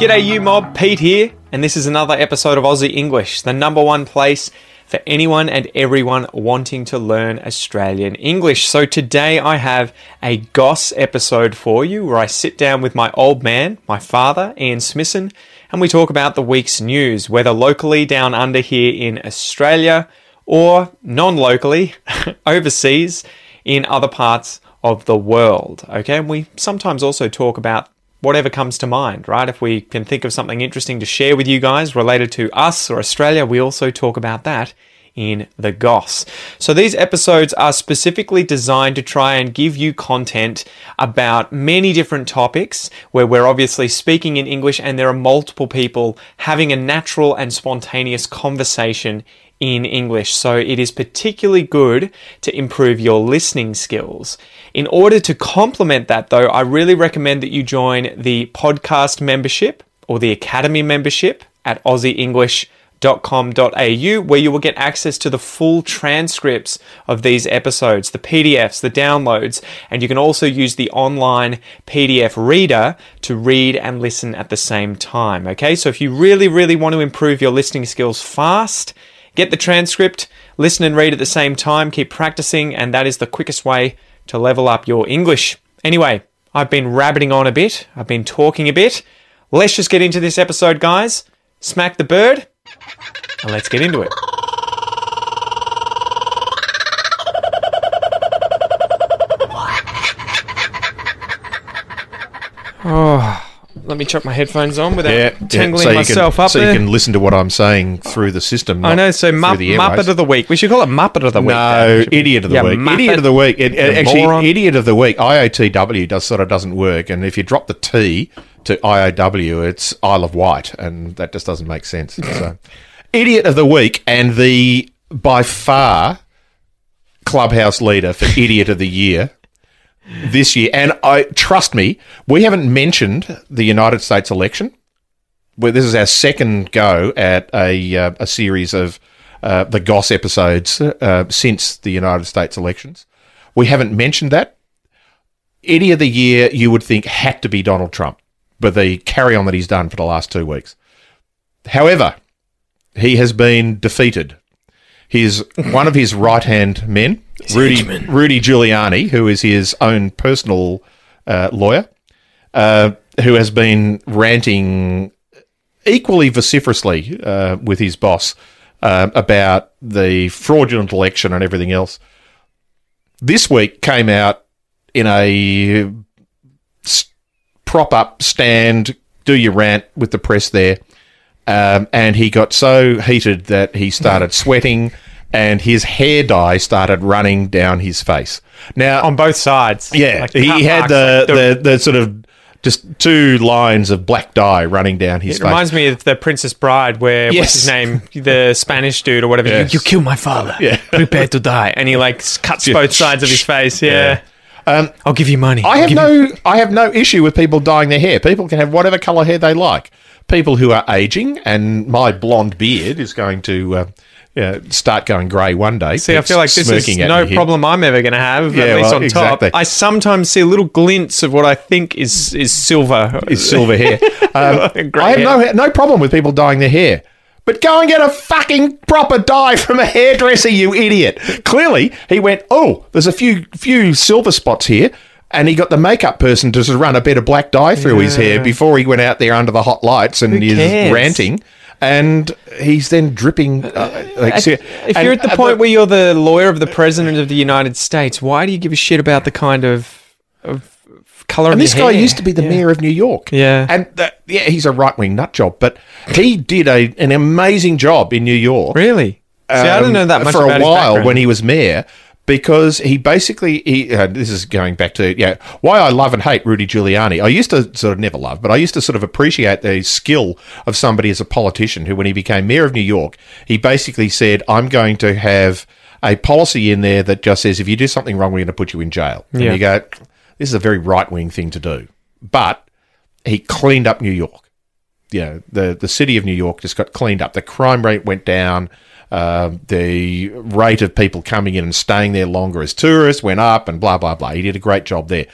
G'day, you mob. Pete here, and this is another episode of Aussie English, the number one place for anyone and everyone wanting to learn Australian English. So today I have a Goss episode for you where I sit down with my old man, my father, Ian Smithson, and we talk about the week's news, whether locally down under here in Australia or non locally overseas in other parts of the world. Okay, and we sometimes also talk about whatever comes to mind, right? If we can think of something interesting to share with you guys related to us or Australia, we also talk about that in the Goss. So these episodes are specifically designed to try and give you content about many different topics where we're obviously speaking in English and there are multiple people having a natural and spontaneous conversation in English. So it is particularly good to improve your listening skills. In order to complement that though, I really recommend that you join the podcast membership or the academy membership at aussieenglish.com.au where you will get access to the full transcripts of these episodes, the PDFs, the downloads, and you can also use the online PDF reader to read and listen at the same time. Okay, so if you really, really want to improve your listening skills fast, Get the transcript, listen and read at the same time, keep practicing, and that is the quickest way to level up your English. Anyway, I've been rabbiting on a bit, I've been talking a bit. Let's just get into this episode, guys. Smack the bird, and let's get into it. Oh. Let me chuck my headphones on without Yeah, tangling so myself can, up so there. you can listen to what I'm saying through the system. I know. So the. Muppet of the week. We should call it Muppet of the week. No, idiot of the Yeah, week. Idiot of the week. It, You actually, moron. idiot of the week. IOTW does sort of doesn't work, and if you drop the T to IOW, it's Isle of Wight, and that just doesn't make sense. so, idiot of the week, and the by far clubhouse leader for idiot of the year this year. And I trust me, we haven't mentioned the United States election. Well, this is our second go at a uh, a series of uh, the Goss episodes uh, since the United States elections. We haven't mentioned that. Any of the year, you would think had to be Donald Trump, but the carry on that he's done for the last two weeks. However, he has been defeated. His one of his right hand men, Rudy Rudy Giuliani, who is his own personal uh, lawyer, uh, who has been ranting equally vociferously uh, with his boss uh, about the fraudulent election and everything else. This week came out in a prop up stand, do your rant with the press there, um, and he got so heated that he started sweating. And his hair dye started running down his face. Now, on both sides. yeah, Like he had the, like the, the sort of just two lines of black dye running down his It face. reminds me of the Princess Bride, where what's his name, the Spanish dude or whatever. you- Yes. You, kill my father. Yeah. prepare to die, and he like cuts both sides of his face. Yeah, Um, I'll give you money. I I'll have give you- no, I have no issue with people dyeing their hair. People can have whatever color hair they like. People who are aging, and my blonde beard is going to uh, uh, start going grey one day. See, I feel like this is no problem I'm ever going to have. Yeah, at least well, on exactly. I sometimes see little glints of what I think is is silver. Is silver hair. Um, I have hair. no no problem with people dyeing their hair. But go and get a fucking proper dye from a hairdresser, you idiot. Clearly, he went, oh, there's a few few silver spots here. And he got the makeup person to just run a bit of black dye through his hair before he went out there under the hot lights and is ranting. And he's then dripping. Uh, like, At- ser- if and, you're at the uh, point where you're the lawyer of the president of the United States, why do you give a shit about the kind of, of color And this guy hair? used to be the Yeah. mayor of New York. Yeah. And that, yeah, he's a right wing nut job, but he did a, an amazing job in New York. Really? See, I don't um, know that much for about a while when he was mayor because he basically he uh, this is going back to yeah why I love and hate Rudy Giuliani. I used to sort of never love, but I used to sort of appreciate the skill of somebody as a politician who, when he became mayor of New York, he basically said, "I'm going to have." A policy in there that just says if you do something wrong, we're going to put you in jail. And Yeah. you go, this is a very right wing thing to do. But he cleaned up New York you know, the the city of New York just got cleaned up. The crime rate went down. Uh, the rate of people coming in and staying there longer as tourists went up, and blah blah blah. He did a great job there.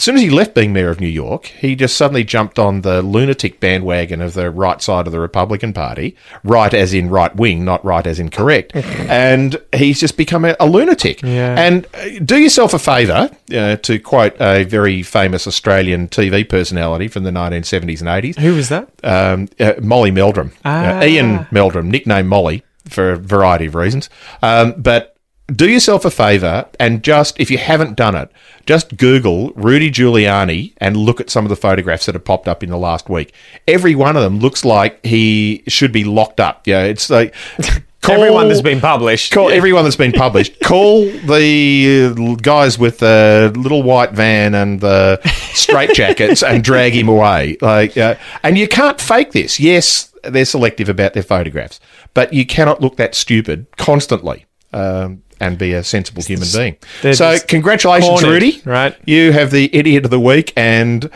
As soon as he left being mayor of New York, he just suddenly jumped on the lunatic bandwagon of the right side of the Republican Party, right as in right wing, not right as in correct, and he's just become a, a lunatic. Yeah. And uh, do yourself a favour, uh, to quote a very famous Australian TV personality from the 1970s and 80s, Who was that? um, uh, Molly Meldrum, Ah. uh, Ian Meldrum, nicknamed Molly for a variety of reasons. Um, but do yourself a favour and just, if you haven't done it, just Google Rudy Giuliani and look at some of the photographs that have popped up in the last week. Every one of them looks like he should be locked up. Yeah, it's like. call- Everyone that's been published. Call everyone that's been published. Call the uh, guys with the little white van and the straight jackets and drag him away. Like, uh, and you can't fake this. Yes, they're selective about their photographs, but you cannot look that stupid constantly. Um, and be a sensible human being. they're So, congratulations, cornered, Rudy. right? You have the idiot of the week, and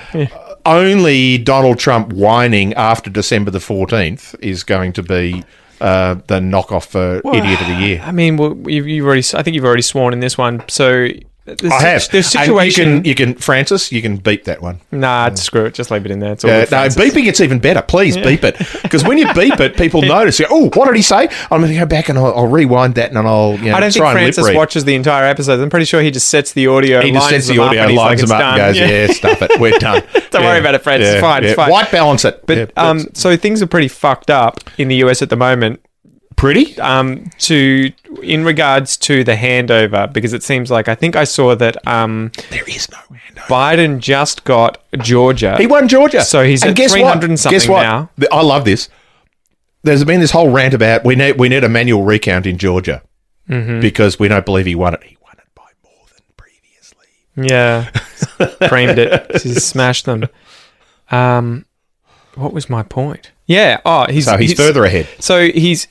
only Donald Trump whining after December the 14th is going to be uh, the knockoff for idiot of the year. I mean, well, you've, you've already. I think you've already sworn in this one. So there's, I have. There's And situation. You can, you can, Francis, you can beep that one. nah, screw it. Just leave it in there. It's all good, no, beeping it's even better. Please beep it because when you beep it, people notice. You go, oh, what did he say? I'm going to go back and I'll, I'll rewind that and I'll you know, I don't think and Francis watches the entire episode. I'm pretty sure he just sets the audio. He just sets the audio, and lines like, them "It's up, and done." goes, yeah. stuff it. We're done. Don't worry about it, Francis. It's fine, it's fine. White balance it. But Yeah, um, so things are pretty fucked up in the US at the moment. Pretty. Um, to in regards to the handover, because it seems like I think I saw that um, There is no handover. Biden just got Georgia. He won Georgia. So he's at guess what? 300 and something Guess what? now. I love this. There's been this whole rant about we need we need a manual recount in Georgia Mm-hmm. because we don't believe he won it. He won it by more than previously. Yeah, framed it. He smashed them. Um, what was my point? Yeah. Oh, he's So he's, further ahead. So he's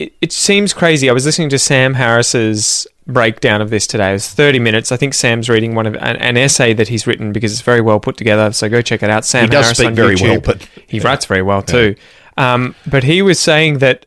it, it. Seems crazy. I was listening to Sam Harris's breakdown of this today. It was thirty minutes. I think Sam's reading one of an, an essay that he's written because it's very well put together. So go check it out. Sam He does Harris speak very YouTube. well, but he writes very well too. Um, but he was saying that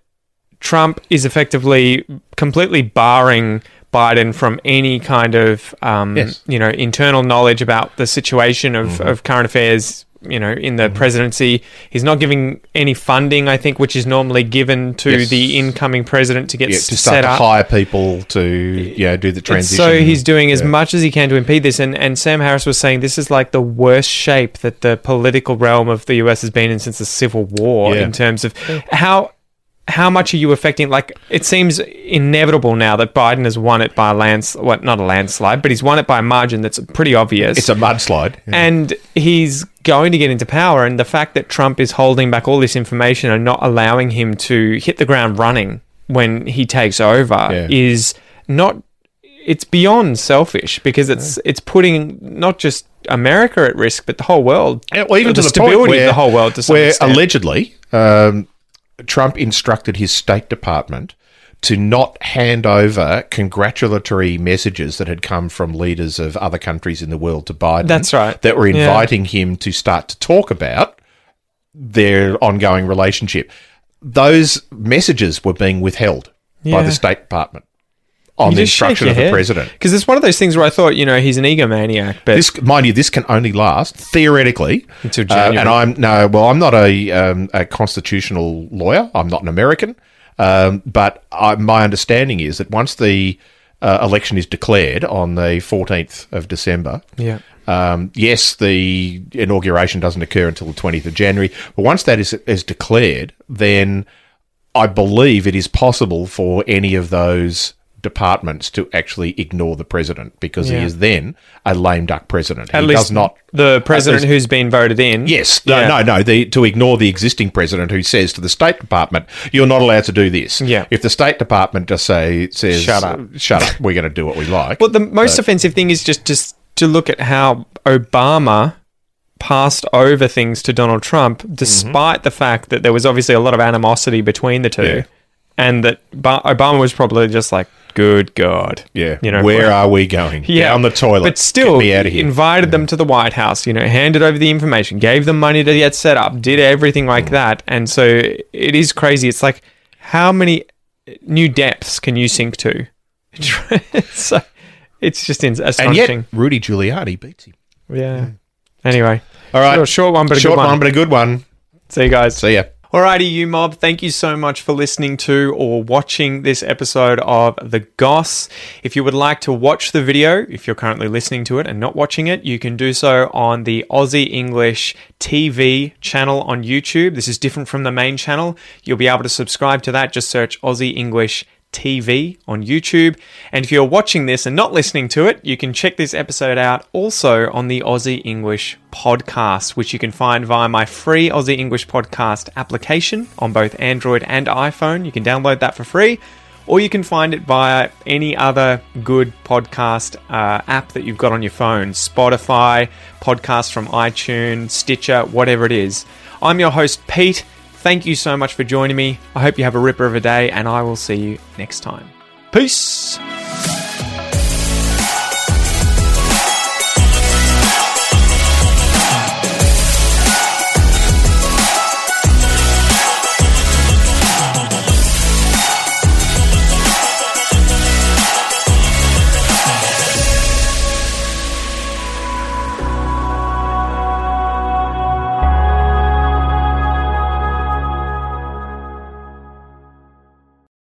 Trump is effectively completely barring Biden from any kind of um, Yes. you know internal knowledge about the situation of, Mm-hmm. of current affairs. You know, in the mm-hmm. presidency, he's not giving any funding. I think, which is normally given to Yes. the incoming president to get Yeah, to start set to up. hire people to yeah do the And transition. So he's doing as much as he can to impede this. And, and Sam Harris was saying this is like the worst shape that the political realm of the US has been in since the Civil War Yeah. in terms of how how much are you affecting? Like it seems inevitable now that Biden has won it by a lands, what not a landslide, but he's won it by a margin that's pretty obvious. It's a mudslide. Yeah. and he's going to get into power. And the fact that Trump is holding back all this information and not allowing him to hit the ground running when he takes over Yeah. is not. It's beyond selfish because it's it's putting not just America at risk, but the whole world. Yeah, well, even the to the stability point where, of the whole world. To some where extent. allegedly um, Trump instructed his State Department to not hand over congratulatory messages that had come from leaders of other countries in the world to Biden. That's right. That were Yeah. inviting him to start to talk about their ongoing relationship. Those messages were being withheld by the State Department on You the instruction of the president. Because it's one of those things where I thought, you know, he's an egomaniac, but This, mind you, this can only last theoretically Until uh, January. and I'm no, well, I'm not a, um, a constitutional lawyer. I'm not an American, um, but I, my understanding is that once the uh, election is declared on the 14th of December, yeah. um, yes, the inauguration doesn't occur until the 20th of January, but once that is, is declared, then I believe it is possible for any of those departments to actually ignore the president because Yeah. he is then a lame duck president. At he least does not. the president least- who's been voted in. Yes, no, Yeah. no, no. The, to ignore the existing president who says to the State Department, "You're not allowed to do this." Yeah. If the State Department just say says, Shut up. shut up, we're going to do what we like." Well, the most offensive thing is just just to look at how Obama passed over things to Donald Trump, mm-hmm. despite the fact that there was obviously a lot of animosity between the two, Yeah. and that ba- Obama was probably just like, "Good God, yeah, you know, where are we going? yeah, down the toilet. But still, Get me out of here. invited them to the White House. You know, handed over the information, gave them money to get set up, did everything Mm. like that, and so it is crazy. It's like how many new depths can you sink to? so it's just in- and yet, Rudy Giuliani beats him. Yeah. Anyway, All right. short, short one, but a Short good one. one, but a good one. See you guys. See ya. Alrighty, you mob, thank you so much for listening to or watching this episode of The Goss. If you would like to watch the video, if you're currently listening to it and not watching it, you can do so on the Aussie English TV channel on YouTube. This is different from the main channel. You'll be able to subscribe to that. Just search Aussie English TV on YouTube. And if you're watching this and not listening to it, you can check this episode out also on the Aussie English podcast, which you can find via my free Aussie English podcast application on both Android and iPhone. You can download that for free. Or you can find it via any other good podcast uh, app that you've got on your phone Spotify, podcasts from iTunes, Stitcher, whatever it is. I'm your host, Pete. Thank you so much for joining me. I hope you have a ripper of a day, and I will see you next time. Peace.